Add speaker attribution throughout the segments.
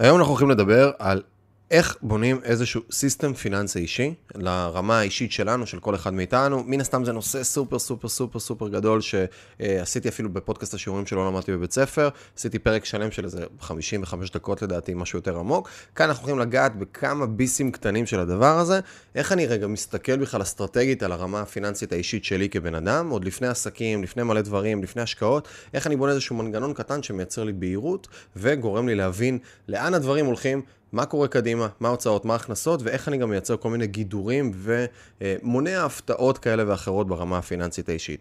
Speaker 1: היום אנחנו הולכים לדבר על איך בונים איזשהו system פיננסי אישי לרמה האישית שלנו, של כל אחד מאיתנו. מן הסתם זה נושא סופר סופר סופר סופר גדול שעשיתי אפילו בפודקאסט השיעורים שלא למדתי בבית ספר. עשיתי פרק שלם של איזה 55 דקות לדעתי, משהו יותר עמוק. כאן אנחנו הולכים לגעת בכמה ביסים קטנים של הדבר הזה. איך אני רגע מסתכל בכלל אסטרטגית על הרמה הפיננסית האישית שלי כבן אדם, עוד לפני עסקים, לפני מלא דברים, לפני השקעות. איך אני בונה איזשהו מנגנון קטן שמייצר לי בהירות וגורם לי להבין לאן הדברים הולכים. מה קורה קדימה, מה ההוצאות, מה ההכנסות, ואיך אני גם מייצר כל מיני גידורים ומונע הפתעות כאלה ואחרות ברמה הפיננסית האישית.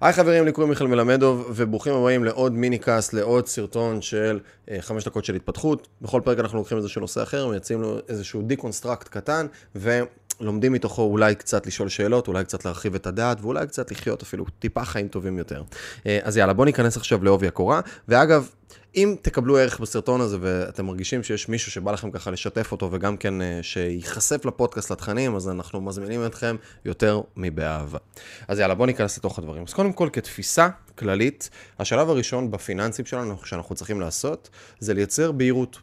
Speaker 1: היי חברים, לי קוראים מיכאל מלמדוב, וברוכים הבאים לעוד mini cast, לעוד סרטון של חמש דקות של התפתחות. בכל פרק אנחנו לוקחים איזשהו נושא אחר, מייצרים לו איזשהו deconstruct קטן, ו... לומדים מתוכו אולי קצת לשאול שאלות, אולי קצת להרחיב את הדעת, ואולי קצת לחיות אפילו טיפה חיים טובים יותר. אז יאללה, בואו ניכנס עכשיו לעובי הקורה. ואגב, אם תקבלו ערך בסרטון הזה ואתם מרגישים שיש מישהו שבא לכם ככה לשתף אותו וגם כן שייחשף לפודקאסט לתכנים, אז אנחנו מזמינים אתכם יותר מבאהבה. אז יאללה, בואו ניכנס לתוך הדברים. אז קודם כל, כתפיסה כללית, השלב הראשון בפיננסים שלנו שאנחנו צריכים לעשות, זה לייצר בהירות.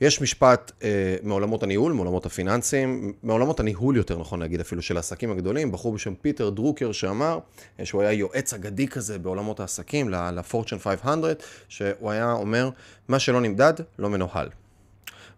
Speaker 1: יש משפט אה, מעולמות הניהול, מעולמות הפיננסים, מעולמות הניהול יותר נכון להגיד אפילו של העסקים הגדולים, בחור בשם פיטר דרוקר שאמר אה, שהוא היה יועץ אגדי כזה בעולמות העסקים, ל-Fortune 500, שהוא היה אומר, מה שלא נמדד לא מנוהל.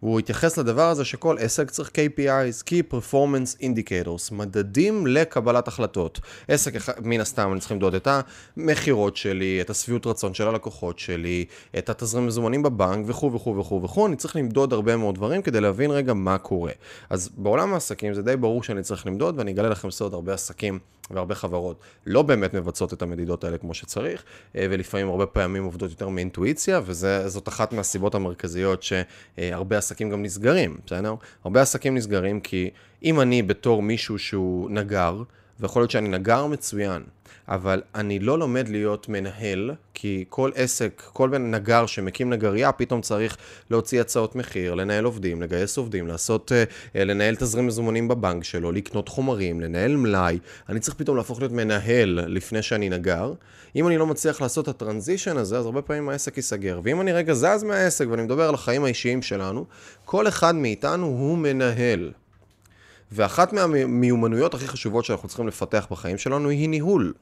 Speaker 1: והוא התייחס לדבר הזה שכל עסק צריך KPIs, Key Performance Indicators, מדדים לקבלת החלטות. עסק, מן הסתם, אני צריך למדוד את המכירות שלי, את השביעות רצון של הלקוחות שלי, את התזרים מזומנים בבנק וכו' וכו' וכו' וכו', אני צריך למדוד הרבה מאוד דברים כדי להבין רגע מה קורה. אז בעולם העסקים זה די ברור שאני צריך למדוד, ואני אגלה לכם סוד הרבה עסקים והרבה חברות לא באמת מבצעות את המדידות האלה כמו שצריך, ולפעמים הרבה פעמים עובדות יותר מאינטואיציה, וזאת אחת מהסיבות המרכזיות שהרבה עסקים גם נסגרים, בסדר? הרבה עסקים נסגרים כי אם אני בתור מישהו שהוא נגר, ויכול להיות שאני נגר מצוין, אבל אני לא לומד להיות מנהל, כי כל עסק, כל נגר שמקים נגרייה, פתאום צריך להוציא הצעות מחיר, לנהל עובדים, לגייס עובדים, לעשות, לנהל תזרים מזומנים בבנק שלו, לקנות חומרים, לנהל מלאי. אני צריך פתאום להפוך להיות מנהל לפני שאני נגר. אם אני לא מצליח לעשות את הטרנזישן הזה, אז הרבה פעמים העסק ייסגר. ואם אני רגע זז מהעסק ואני מדבר על החיים האישיים שלנו, כל אחד מאיתנו הוא מנהל. ואחת מהמיומנויות הכי חשובות שאנחנו צריכים לפתח בחיים שלנו היא ניהול.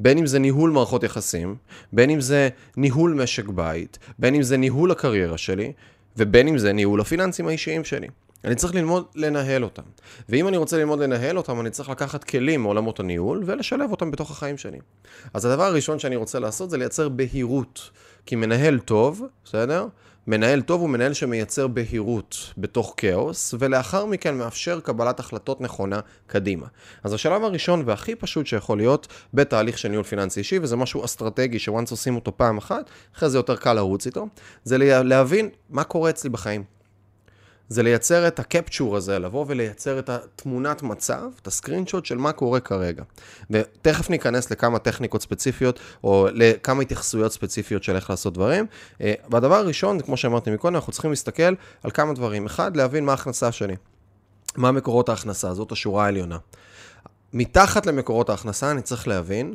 Speaker 1: בין אם זה ניהול מערכות יחסים, בין אם זה ניהול משק בית, בין אם זה ניהול הקריירה שלי, ובין אם זה ניהול הפיננסים האישיים שלי. אני צריך ללמוד לנהל אותם. ואם אני רוצה ללמוד לנהל אותם, אני צריך לקחת כלים מעולמות הניהול ולשלב אותם בתוך החיים שלי. אז הדבר הראשון שאני רוצה לעשות זה לייצר בהירות. כי מנהל טוב, בסדר? מנהל טוב הוא מנהל שמייצר בהירות בתוך כאוס, ולאחר מכן מאפשר קבלת החלטות נכונה קדימה. אז השלב הראשון והכי פשוט שיכול להיות בתהליך של ניהול פיננסי אישי, וזה משהו אסטרטגי שוואנס עושים אותו פעם אחת, אחרי זה יותר קל לרוץ איתו, זה להבין מה קורה אצלי בחיים. זה לייצר את הקפצ'ור הזה, לבוא ולייצר את התמונת מצב, את הסקרינשוט של מה קורה כרגע. ותכף ניכנס לכמה טכניקות ספציפיות, או לכמה התייחסויות ספציפיות של איך לעשות דברים. והדבר הראשון, כמו שאמרתי מקודם, אנחנו צריכים להסתכל על כמה דברים. אחד, להבין מה ההכנסה שלי. מה מקורות ההכנסה, זאת השורה העליונה. מתחת למקורות ההכנסה אני צריך להבין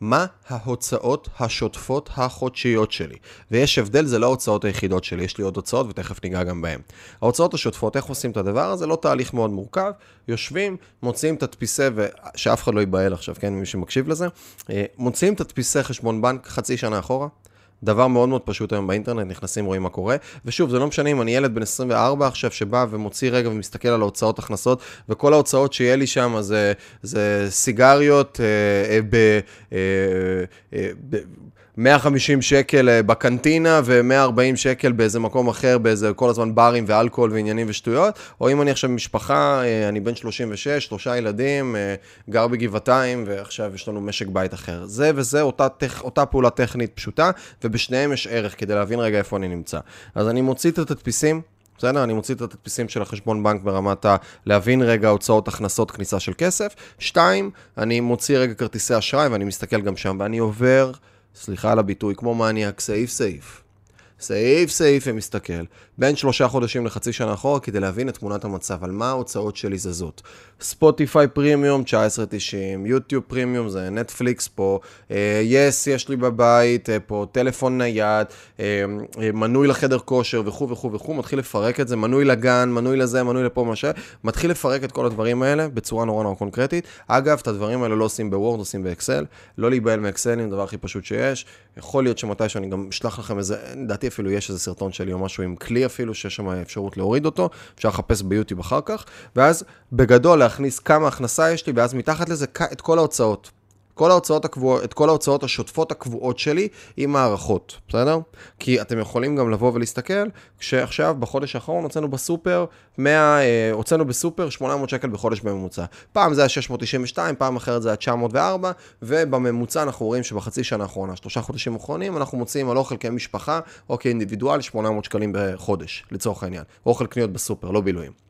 Speaker 1: מה ההוצאות השוטפות החודשיות שלי. ויש הבדל, זה לא ההוצאות היחידות שלי, יש לי עוד הוצאות ותכף ניגע גם בהן. ההוצאות השוטפות, איך עושים את הדבר הזה? לא תהליך מאוד מורכב, יושבים, מוציאים תדפיסי, ושאף אחד לא ייבהל עכשיו, כן, מי שמקשיב לזה, מוציאים תדפיסי חשבון בנק חצי שנה אחורה. דבר מאוד מאוד פשוט היום באינטרנט, נכנסים, רואים מה קורה. ושוב, זה לא משנה אם אני ילד בן 24 עכשיו שבא ומוציא רגע ומסתכל על ההוצאות הכנסות, וכל ההוצאות שיהיה לי שם זה, זה סיגריות אה, אה, ב... אה, אה, ב 150 שקל בקנטינה ו-140 שקל באיזה מקום אחר, באיזה כל הזמן ברים ואלכוהול ועניינים ושטויות, או אם אני עכשיו משפחה, אני בן 36, שלושה ילדים, גר בגבעתיים, ועכשיו יש לנו משק בית אחר. זה וזה אותה, אותה פעולה טכנית פשוטה, ובשניהם יש ערך כדי להבין רגע איפה אני נמצא. אז אני מוציא את התדפיסים. בסדר? אני מוציא את התדפיסים של החשבון בנק ברמת ה... להבין רגע הוצאות, הכנסות, כניסה של כסף. שתיים, אני מוציא רגע כרטיסי אשראי ואני מסתכל גם שם, ואני עובר... סליחה על הביטוי, כמו מניאק, סעיף סעיף. סעיף סעיף ומסתכל, בין שלושה חודשים לחצי שנה אחורה, כדי להבין את תמונת המצב, על מה ההוצאות שלי זזות. ספוטיפיי פרימיום 19.90, יוטיוב פרימיום זה נטפליקס פה, יש אה, יש, יש לי בבית, אה, פה טלפון נייד, אה, אה, מנוי לחדר כושר וכו' וכו' וכו', מתחיל לפרק את זה, מנוי לגן, מנוי לזה, מנוי לפה, מה ש... מתחיל לפרק את כל הדברים האלה בצורה נורא נורא קונקרטית. אגב, את הדברים האלה לא עושים בוורד, עושים באקסל, לא להיבהל מאקסלים, דבר הכי פשוט שיש. יכול להיות שמתישהו אני גם אשלח לכם איזה, לדעתי אפילו יש איזה סרטון שלי או משהו עם כלי אפילו, שיש שם אפשרות להוריד אותו, אפשר לחפש ביוטיוב אחר כך, ואז בגדול להכניס כמה הכנסה יש לי, ואז מתחת לזה את כל ההוצאות. כל ההוצאות הקבוע, את כל ההוצאות השוטפות הקבועות שלי עם הערכות, בסדר? כי אתם יכולים גם לבוא ולהסתכל, כשעכשיו בחודש האחרון הוצאנו בסופר 100, אה, הוצאנו בסופר 800 שקל בחודש בממוצע. פעם זה היה 692, פעם אחרת זה היה 904, ובממוצע אנחנו רואים שבחצי שנה האחרונה, שלושה חודשים האחרונים, אנחנו מוצאים על אוכל כאינדיבידואל או כאינדיבידואל 800 שקלים בחודש, לצורך העניין. אוכל קניות בסופר, לא בילויים.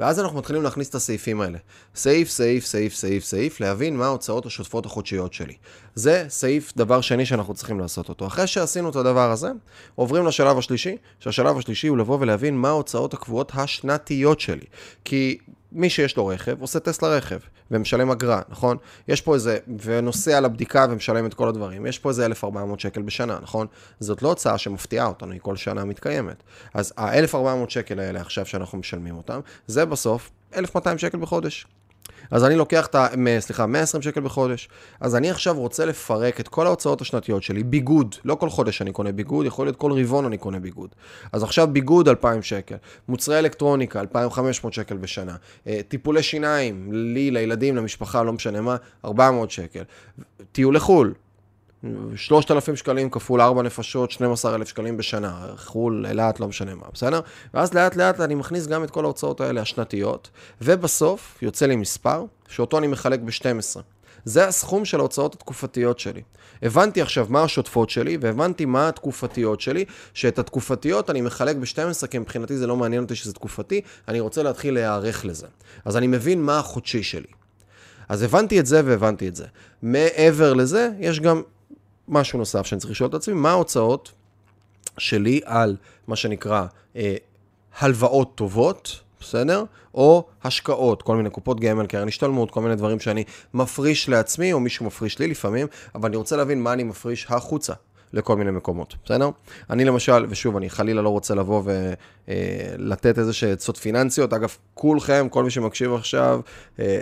Speaker 1: ואז אנחנו מתחילים להכניס את הסעיפים האלה. סעיף, סעיף, סעיף, סעיף, סעיף, להבין מה ההוצאות השוטפות החודשיות שלי. זה סעיף דבר שני שאנחנו צריכים לעשות אותו. אחרי שעשינו את הדבר הזה, עוברים לשלב השלישי, שהשלב השלישי הוא לבוא ולהבין מה ההוצאות הקבועות השנתיות שלי. כי מי שיש לו רכב, עושה טסט לרכב, ומשלם אגרה, נכון? יש פה איזה, ונוסע לבדיקה ומשלם את כל הדברים, יש פה איזה 1,400 שקל בשנה, נכון? זאת לא הוצאה שמפתיעה אותנו, היא כל שנה מתקיימת. אז ה-1,400 שקל האלה עכשיו שאנחנו משלמים אותם, זה בסוף 1,200 שקל בחודש. אז אני לוקח את ה... סליחה, 120 שקל בחודש. אז אני עכשיו רוצה לפרק את כל ההוצאות השנתיות שלי, ביגוד, לא כל חודש אני קונה ביגוד, יכול להיות כל רבעון אני קונה ביגוד. אז עכשיו ביגוד 2,000 שקל, מוצרי אלקטרוניקה 2,500 שקל בשנה, אה, טיפולי שיניים, לי, לילדים, למשפחה, לא משנה מה, 400 שקל. טיול לחו"ל, 3,000 שקלים כפול 4 נפשות, 12,000 שקלים בשנה, חו"ל, אילת, לא משנה מה, בסדר? ואז לאט לאט אני מכניס גם את כל ההוצאות האלה השנתיות, ובסוף יוצא לי מספר, שאותו אני מחלק ב-12. זה הסכום של ההוצאות התקופתיות שלי. הבנתי עכשיו מה השוטפות שלי, והבנתי מה התקופתיות שלי, שאת התקופתיות אני מחלק ב-12, כי מבחינתי זה לא מעניין אותי שזה תקופתי, אני רוצה להתחיל להיערך לזה. אז אני מבין מה החודשי שלי. אז הבנתי את זה והבנתי את זה. מעבר לזה, יש גם משהו נוסף שאני צריך לשאול את עצמי, מה ההוצאות שלי על מה שנקרא אה, הלוואות טובות, בסדר? או השקעות, כל מיני קופות גמל, קרן השתלמות, כל מיני דברים שאני מפריש לעצמי, או מישהו מפריש לי לפעמים, אבל אני רוצה להבין מה אני מפריש החוצה. לכל מיני מקומות, בסדר? אני למשל, ושוב, אני חלילה לא רוצה לבוא ולתת אה, איזה שעצות פיננסיות. אגב, כולכם, כל מי שמקשיב עכשיו, אה,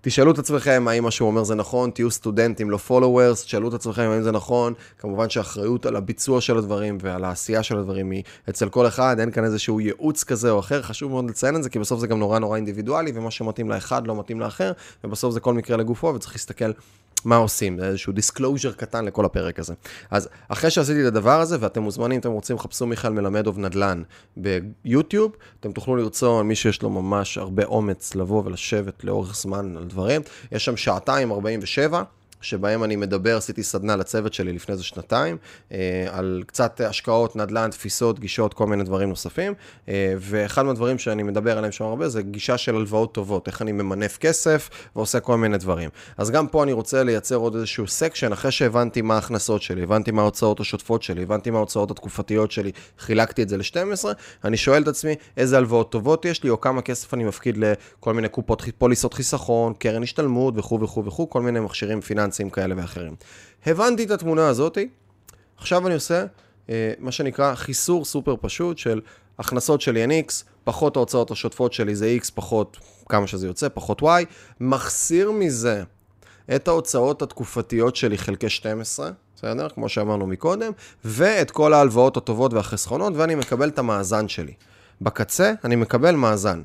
Speaker 1: תשאלו את עצמכם האם מה שהוא אומר זה נכון, תהיו סטודנטים, לא followers, תשאלו את עצמכם האם זה נכון. כמובן שהאחריות על הביצוע של הדברים ועל העשייה של הדברים היא אצל כל אחד, אין כאן איזשהו ייעוץ כזה או אחר, חשוב מאוד לציין את זה, כי בסוף זה גם נורא נורא אינדיבידואלי, ומה שמתאים לאחד לא מתאים לאחר, ובסוף זה כל מקרה לגופו, וצריך להסתכל מה עושים, זה איזשהו disclosure קטן לכל הפרק הזה. אז אחרי שעשיתי את הדבר הזה, ואתם מוזמנים, אתם רוצים, חפשו מיכאל מלמדוב נדל"ן ביוטיוב, אתם תוכלו למצוא, מי שיש לו ממש הרבה אומץ לבוא ולשבת לאורך זמן על דברים, יש שם שעתיים 47. שבהם אני מדבר, עשיתי סדנה לצוות שלי לפני איזה שנתיים, אה, על קצת השקעות, נדל"ן, תפיסות, גישות, כל מיני דברים נוספים. אה, ואחד מהדברים שאני מדבר עליהם שם הרבה זה גישה של הלוואות טובות, איך אני ממנף כסף ועושה כל מיני דברים. אז גם פה אני רוצה לייצר עוד איזשהו section, אחרי שהבנתי מה ההכנסות שלי, הבנתי מה ההוצאות השוטפות שלי, הבנתי מה ההוצאות התקופתיות שלי, חילקתי את זה ל-12, אני שואל את עצמי איזה הלוואות טובות יש לי, או כמה כסף אני מפקיד לכל מיני קופות, פוליסות חיסכון, קרן השתלמות וכו' וכו' וכו', כל מיני מכשירים פיננסיים. פיננסיים כאלה ואחרים. הבנתי את התמונה הזאתי, עכשיו אני עושה אה, מה שנקרא חיסור סופר פשוט של הכנסות שלי הן X, פחות ההוצאות השוטפות שלי זה X, פחות כמה שזה יוצא, פחות Y, מחסיר מזה את ההוצאות התקופתיות שלי חלקי 12, בסדר? כמו שאמרנו מקודם, ואת כל ההלוואות הטובות והחסכונות, ואני מקבל את המאזן שלי. בקצה אני מקבל מאזן.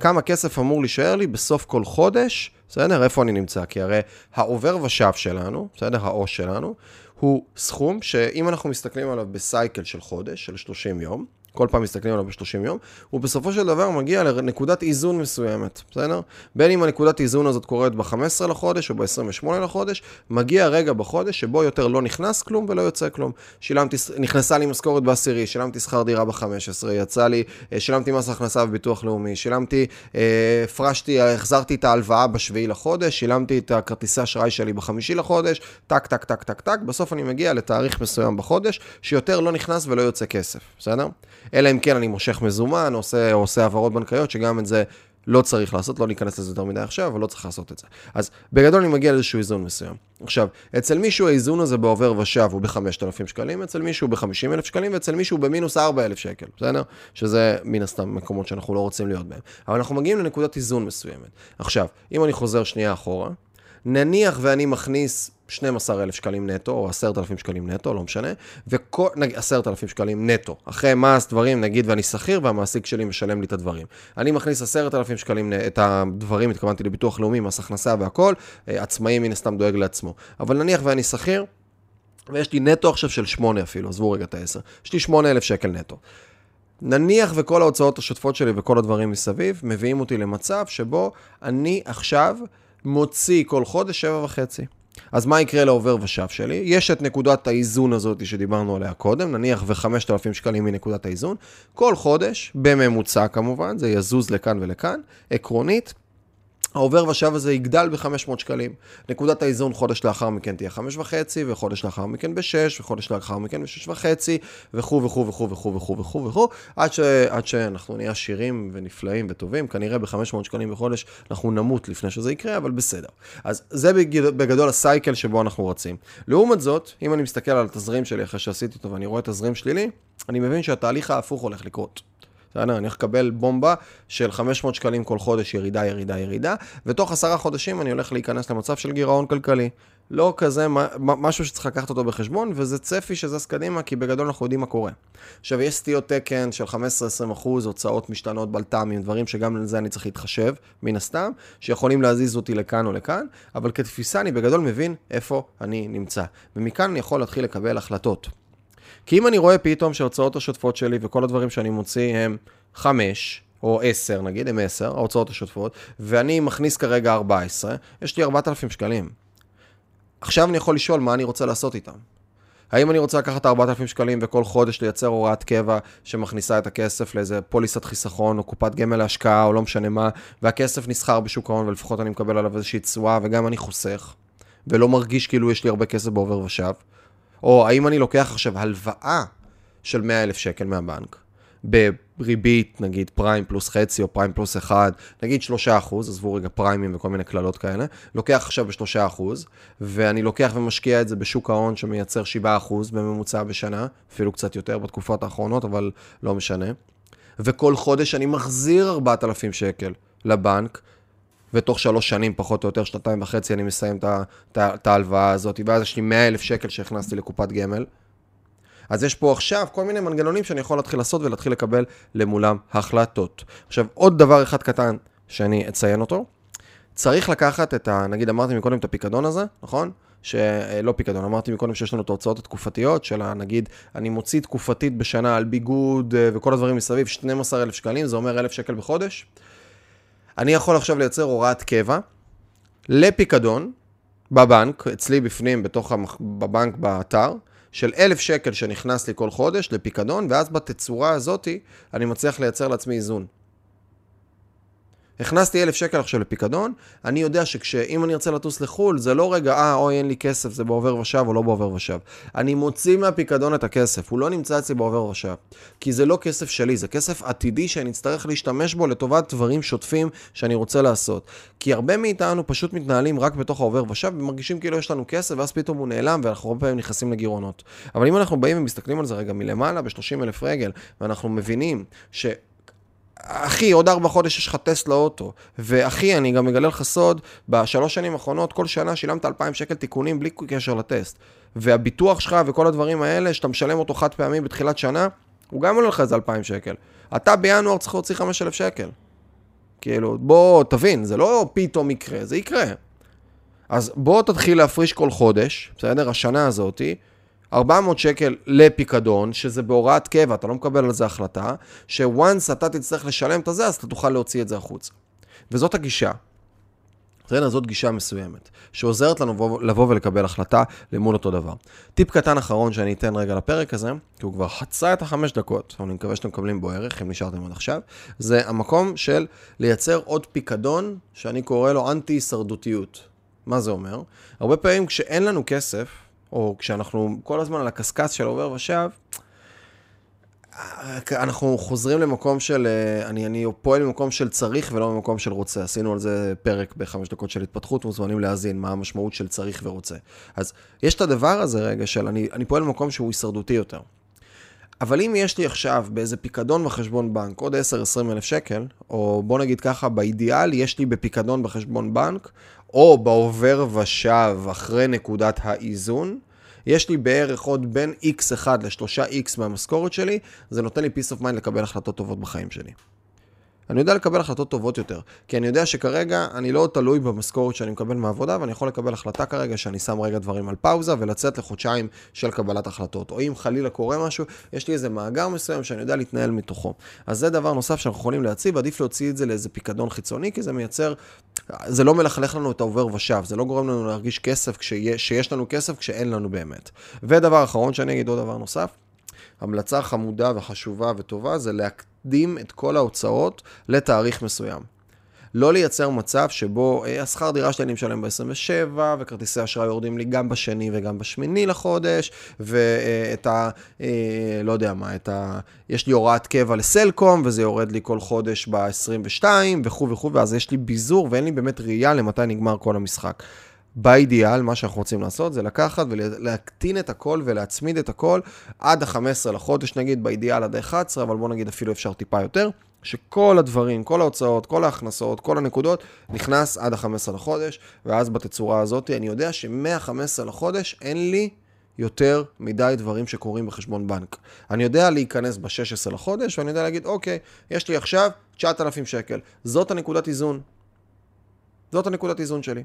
Speaker 1: כמה כסף אמור להישאר לי בסוף כל חודש, בסדר? איפה אני נמצא? כי הרי העובר ושב שלנו, בסדר? העו"ש שלנו, הוא סכום שאם אנחנו מסתכלים עליו בסייקל של חודש, של 30 יום, כל פעם מסתכלים עליו ב-30 יום, הוא בסופו של דבר מגיע לנקודת איזון מסוימת, בסדר? בין אם הנקודת איזון הזאת קורית ב-15 לחודש או ב-28 לחודש, מגיע רגע בחודש שבו יותר לא נכנס כלום ולא יוצא כלום. שילמתי, נכנסה לי משכורת בעשירי, שילמתי שכר דירה ב-15, יצא לי, אה, שילמתי מס הכנסה בביטוח לאומי, שילמתי, אה, הפרשתי, החזרתי את ההלוואה בשביעי לחודש, שילמתי את הכרטיסי אשראי שלי בחמישי לחודש, טק, טק, טק, טק, טק, בסוף אני מגיע לתאריך מסוים בחודש, שיותר לא נכנס ולא יוצא כסף, בסדר? אלא אם כן אני מושך מזומן, עושה, עושה העברות בנקאיות, שגם את זה לא צריך לעשות, לא ניכנס לזה יותר מדי עכשיו, אבל לא צריך לעשות את זה. אז בגדול אני מגיע לאיזשהו איזון מסוים. עכשיו, אצל מישהו האיזון הזה בעובר ושב הוא ב-5,000 שקלים, אצל מישהו ב-50,000 שקלים, ואצל מישהו במינוס 4,000 שקל, בסדר? שזה מן הסתם מקומות שאנחנו לא רוצים להיות בהם. אבל אנחנו מגיעים לנקודת איזון מסוימת. עכשיו, אם אני חוזר שנייה אחורה, נניח ואני מכניס 12,000 שקלים נטו, או 10,000 שקלים נטו, לא משנה, וכל, נגיד 10,000 שקלים נטו, אחרי מס, דברים, נגיד ואני שכיר והמעסיק שלי משלם לי את הדברים. אני מכניס 10,000 שקלים, את הדברים, התכוונתי לביטוח לאומי, מס הכנסה והכל, אה, עצמאי מן הסתם דואג לעצמו. אבל נניח ואני שכיר, ויש לי נטו עכשיו של 8 אפילו, עזבו רגע את ה-10, יש לי 8,000 שקל נטו. נניח וכל ההוצאות השוטפות שלי וכל הדברים מסביב מביאים אותי למצב שבו אני עכשיו מוציא כל חודש שבע וחצי. אז מה יקרה לעובר ושב שלי? יש את נקודת האיזון הזאת שדיברנו עליה קודם, נניח ו-5,000 שקלים מנקודת האיזון. כל חודש, בממוצע כמובן, זה יזוז לכאן ולכאן, עקרונית, העובר ושב הזה יגדל ב-500 שקלים. נקודת האיזון חודש לאחר מכן תהיה 5.5, וחודש לאחר מכן ב-6, וחודש לאחר מכן ב-6.5, וכו' וכו' וכו' וכו' וכו' וכו' וכו', עד, ש... עד שאנחנו נהיה עשירים ונפלאים וטובים, כנראה ב-500 שקלים בחודש אנחנו נמות לפני שזה יקרה, אבל בסדר. אז זה בגדול הסייקל שבו אנחנו רצים. לעומת זאת, אם אני מסתכל על התזרים שלי אחרי שעשיתי אותו ואני רואה תזרים שלילי, אני מבין שהתהליך ההפוך הולך לקרות. בסדר? אני הולך לקבל בומבה של 500 שקלים כל חודש, ירידה, ירידה, ירידה, ותוך עשרה חודשים אני הולך להיכנס למצב של גירעון כלכלי. לא כזה, משהו שצריך לקחת אותו בחשבון, וזה צפי שזז קדימה, כי בגדול אנחנו יודעים מה קורה. עכשיו, יש סטיות תקן של 15-20 אחוז, הוצאות משתנות, בלת"מים, דברים שגם לזה אני צריך להתחשב, מן הסתם, שיכולים להזיז אותי לכאן או לכאן, אבל כתפיסה אני בגדול מבין איפה אני נמצא. ומכאן אני יכול להתחיל לקבל החלטות. כי אם אני רואה פתאום שההוצאות השוטפות שלי וכל הדברים שאני מוציא הם 5, או 10 נגיד, הם 10, ההוצאות השוטפות, ואני מכניס כרגע 14, יש לי 4,000 שקלים. עכשיו אני יכול לשאול מה אני רוצה לעשות איתם. האם אני רוצה לקחת 4,000 שקלים וכל חודש לייצר הוראת קבע שמכניסה את הכסף לאיזה פוליסת חיסכון או קופת גמל להשקעה או לא משנה מה, והכסף נסחר בשוק ההון ולפחות אני מקבל עליו איזושהי תשואה וגם אני חוסך, ולא מרגיש כאילו יש לי הרבה כסף בעובר ושב. או האם אני לוקח עכשיו הלוואה של 100 אלף שקל מהבנק, בריבית, נגיד פריים פלוס חצי או פריים פלוס אחד, נגיד 3 אחוז, עזבו רגע פריימים וכל מיני קללות כאלה, לוקח עכשיו ב-3 אחוז, ואני לוקח ומשקיע את זה בשוק ההון שמייצר 7 אחוז בממוצע בשנה, אפילו קצת יותר בתקופות האחרונות, אבל לא משנה. וכל חודש אני מחזיר 4,000 שקל לבנק, ותוך שלוש שנים, פחות או יותר, שנתיים וחצי, אני מסיים את ההלוואה הזאת, ואז יש לי 100 אלף שקל שהכנסתי לקופת גמל. אז יש פה עכשיו כל מיני מנגנונים שאני יכול להתחיל לעשות ולהתחיל לקבל למולם החלטות. עכשיו, עוד דבר אחד קטן שאני אציין אותו, צריך לקחת את ה... נגיד, אמרתי מקודם את הפיקדון הזה, נכון? שלא פיקדון, אמרתי מקודם שיש לנו את ההוצאות התקופתיות של נגיד, אני מוציא תקופתית בשנה על ביגוד אה, וכל הדברים מסביב, 12,000 שקלים, זה אומר 1,000 שקל בחודש. אני יכול עכשיו לייצר הוראת קבע לפיקדון בבנק, אצלי בפנים, בתוך המח... בבנק באתר, של אלף שקל שנכנס לי כל חודש לפיקדון, ואז בתצורה הזאתי אני מצליח לייצר לעצמי איזון. הכנסתי אלף שקל עכשיו לפיקדון, אני יודע שכשאם אני ארצה לטוס לחו"ל, זה לא רגע, אה, אוי, אין לי כסף, זה בעובר ושב או לא בעובר ושב. אני מוציא מהפיקדון את הכסף, הוא לא נמצא אצלי בעובר ושב. כי זה לא כסף שלי, זה כסף עתידי שאני אצטרך להשתמש בו לטובת דברים שוטפים שאני רוצה לעשות. כי הרבה מאיתנו פשוט מתנהלים רק בתוך העובר ושב, ומרגישים כאילו יש לנו כסף, ואז פתאום הוא נעלם, ואנחנו הרבה פעמים נכנסים לגירעונות. אבל אם אנחנו באים ומסתכלים על זה רגע מלמעלה, ב-30 אלף רגל, ואנחנו מבינים ש... אחי, עוד ארבע חודש יש לך טסט לאוטו. ואחי, אני גם מגלה לך סוד, בשלוש שנים האחרונות, כל שנה שילמת 2,000 שקל תיקונים בלי קשר לטסט. והביטוח שלך וכל הדברים האלה, שאתה משלם אותו חד פעמי בתחילת שנה, הוא גם עולה לך איזה 2,000 שקל. אתה בינואר צריך להוציא 5,000 שקל. כאילו, בוא, תבין, זה לא פתאום יקרה, זה יקרה. אז בוא תתחיל להפריש כל חודש, בסדר? השנה הזאתי, 400 שקל לפיקדון, שזה בהוראת קבע, אתה לא מקבל על זה החלטה, ש-once אתה תצטרך לשלם את זה, אז אתה תוכל להוציא את זה החוצה. וזאת הגישה. בסדר? זאת גישה מסוימת, שעוזרת לנו לבוא ולקבל החלטה למול אותו דבר. טיפ קטן אחרון שאני אתן רגע לפרק הזה, כי הוא כבר חצה את החמש דקות, אני מקווה שאתם מקבלים בו ערך, אם נשארתם עד עכשיו, זה המקום של לייצר עוד פיקדון, שאני קורא לו אנטי-הישרדותיות. מה זה אומר? הרבה פעמים כשאין לנו כסף, או כשאנחנו כל הזמן על הקשקש של עובר ושב, אנחנו חוזרים למקום של, אה, אני, אני פועל במקום של צריך ולא במקום של רוצה. עשינו על זה פרק בחמש דקות של התפתחות, מוזמנים להאזין מה המשמעות של צריך ורוצה. אז יש את הדבר הזה רגע של אני, אני פועל במקום שהוא הישרדותי יותר. אבל אם יש לי עכשיו באיזה פיקדון בחשבון בנק עוד 10-20 אלף שקל, או בוא נגיד ככה, באידיאל יש לי בפיקדון בחשבון בנק, או בעובר ושב אחרי נקודת האיזון, יש לי בערך עוד בין x1 ל-3x מהמשכורת שלי, זה נותן לי peace of mind לקבל החלטות טובות בחיים שלי. אני יודע לקבל החלטות טובות יותר, כי אני יודע שכרגע אני לא תלוי במשכורת שאני מקבל מהעבודה, ואני יכול לקבל החלטה כרגע שאני שם רגע דברים על פאוזה ולצאת לחודשיים של קבלת החלטות. או אם חלילה קורה משהו, יש לי איזה מאגר מסוים שאני יודע להתנהל מתוכו. אז זה דבר נוסף שאנחנו יכולים להציב, עדיף להוציא את זה לאיזה פיקדון חיצוני, כי זה מייצר, זה לא מלכלך לנו את העובר ושב, זה לא גורם לנו להרגיש כסף כשיש לנו כסף כשאין לנו באמת. ודבר אחרון שאני אגיד עוד דבר נוסף, המלצה חמודה וחשובה וטובה זה להקדים את כל ההוצאות לתאריך מסוים. לא לייצר מצב שבו אה, השכר דירה שלי אני משלם ב-27, וכרטיסי אשראי יורדים לי גם בשני וגם בשמיני לחודש, ואת ה... אה, לא יודע מה, את ה... יש לי הוראת קבע לסלקום, וזה יורד לי כל חודש ב-22, וכו' וכו', ואז יש לי ביזור, ואין לי באמת ראייה למתי נגמר כל המשחק. באידיאל, מה שאנחנו רוצים לעשות זה לקחת ולהקטין את הכל ולהצמיד את הכל עד ה-15 לחודש נגיד, באידיאל עד ה-11, אבל בוא נגיד אפילו אפשר טיפה יותר, שכל הדברים, כל ההוצאות, כל ההכנסות, כל הנקודות, נכנס עד ה-15 לחודש, ואז בתצורה הזאת אני יודע שמ-15 לחודש אין לי יותר מדי דברים שקורים בחשבון בנק. אני יודע להיכנס ב-16 לחודש, ואני יודע להגיד, אוקיי, יש לי עכשיו 9,000 שקל. זאת הנקודת איזון. זאת הנקודת איזון שלי.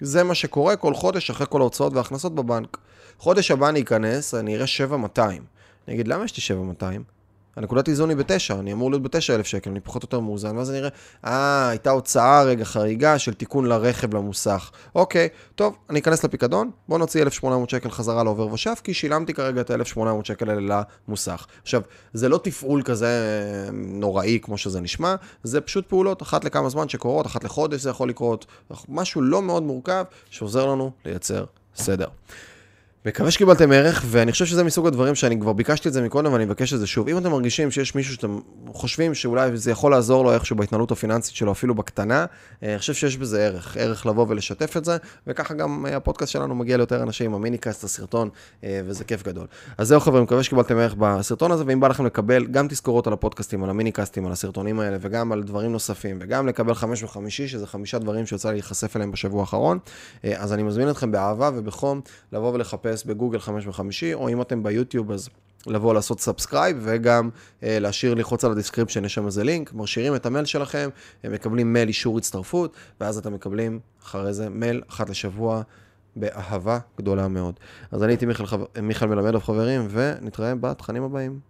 Speaker 1: זה מה שקורה כל חודש אחרי כל ההוצאות וההכנסות בבנק. חודש הבא אני אכנס, אני אראה 7,200. אני אגיד, למה יש לי 7,200? הנקודת איזון היא בתשע, אני אמור להיות בתשע אלף שקל, אני פחות או יותר מאוזן, ואז אני אראה, אה, הייתה הוצאה רגע חריגה של תיקון לרכב למוסך. אוקיי, טוב, אני אכנס לפיקדון, בוא נוציא 1,800 שקל חזרה לעובר ושב, כי שילמתי כרגע את ה-1,800 שקל האלה למוסך. עכשיו, זה לא תפעול כזה אה, נוראי כמו שזה נשמע, זה פשוט פעולות אחת לכמה זמן שקורות, אחת לחודש זה יכול לקרות, משהו לא מאוד מורכב, שעוזר לנו לייצר סדר. מקווה שקיבלתם ערך, ואני חושב שזה מסוג הדברים שאני כבר ביקשתי את זה מקודם ואני מבקש את זה שוב. אם אתם מרגישים שיש מישהו שאתם חושבים שאולי זה יכול לעזור לו איכשהו בהתנהלות הפיננסית שלו, אפילו בקטנה, אה, אני חושב שיש בזה ערך, ערך לבוא ולשתף את זה, וככה גם אה, הפודקאסט שלנו מגיע ליותר אנשים, המיניקאסט, הסרטון, אה, וזה כיף גדול. אז זהו חברים, מקווה שקיבלתם ערך בסרטון הזה, ואם בא לכם לקבל גם תזכורות על הפודקאסטים, על המיניקאסטים, על הסרטונים האלה, וגם על דברים נוספים, וגם לקבל חמש וחמישי, בגוגל חמש וחמישי, או אם אתם ביוטיוב אז לבוא לעשות subscribe וגם אה, להשאיר ללחוץ על ה description, יש שם איזה לינק, משאירים את המייל שלכם, הם מקבלים מייל אישור הצטרפות, ואז אתם מקבלים אחרי זה מייל אחת לשבוע באהבה גדולה מאוד. אז אני הייתי מיכאל, מיכאל מלמדוב חברים, ונתראה בתכנים הבאים.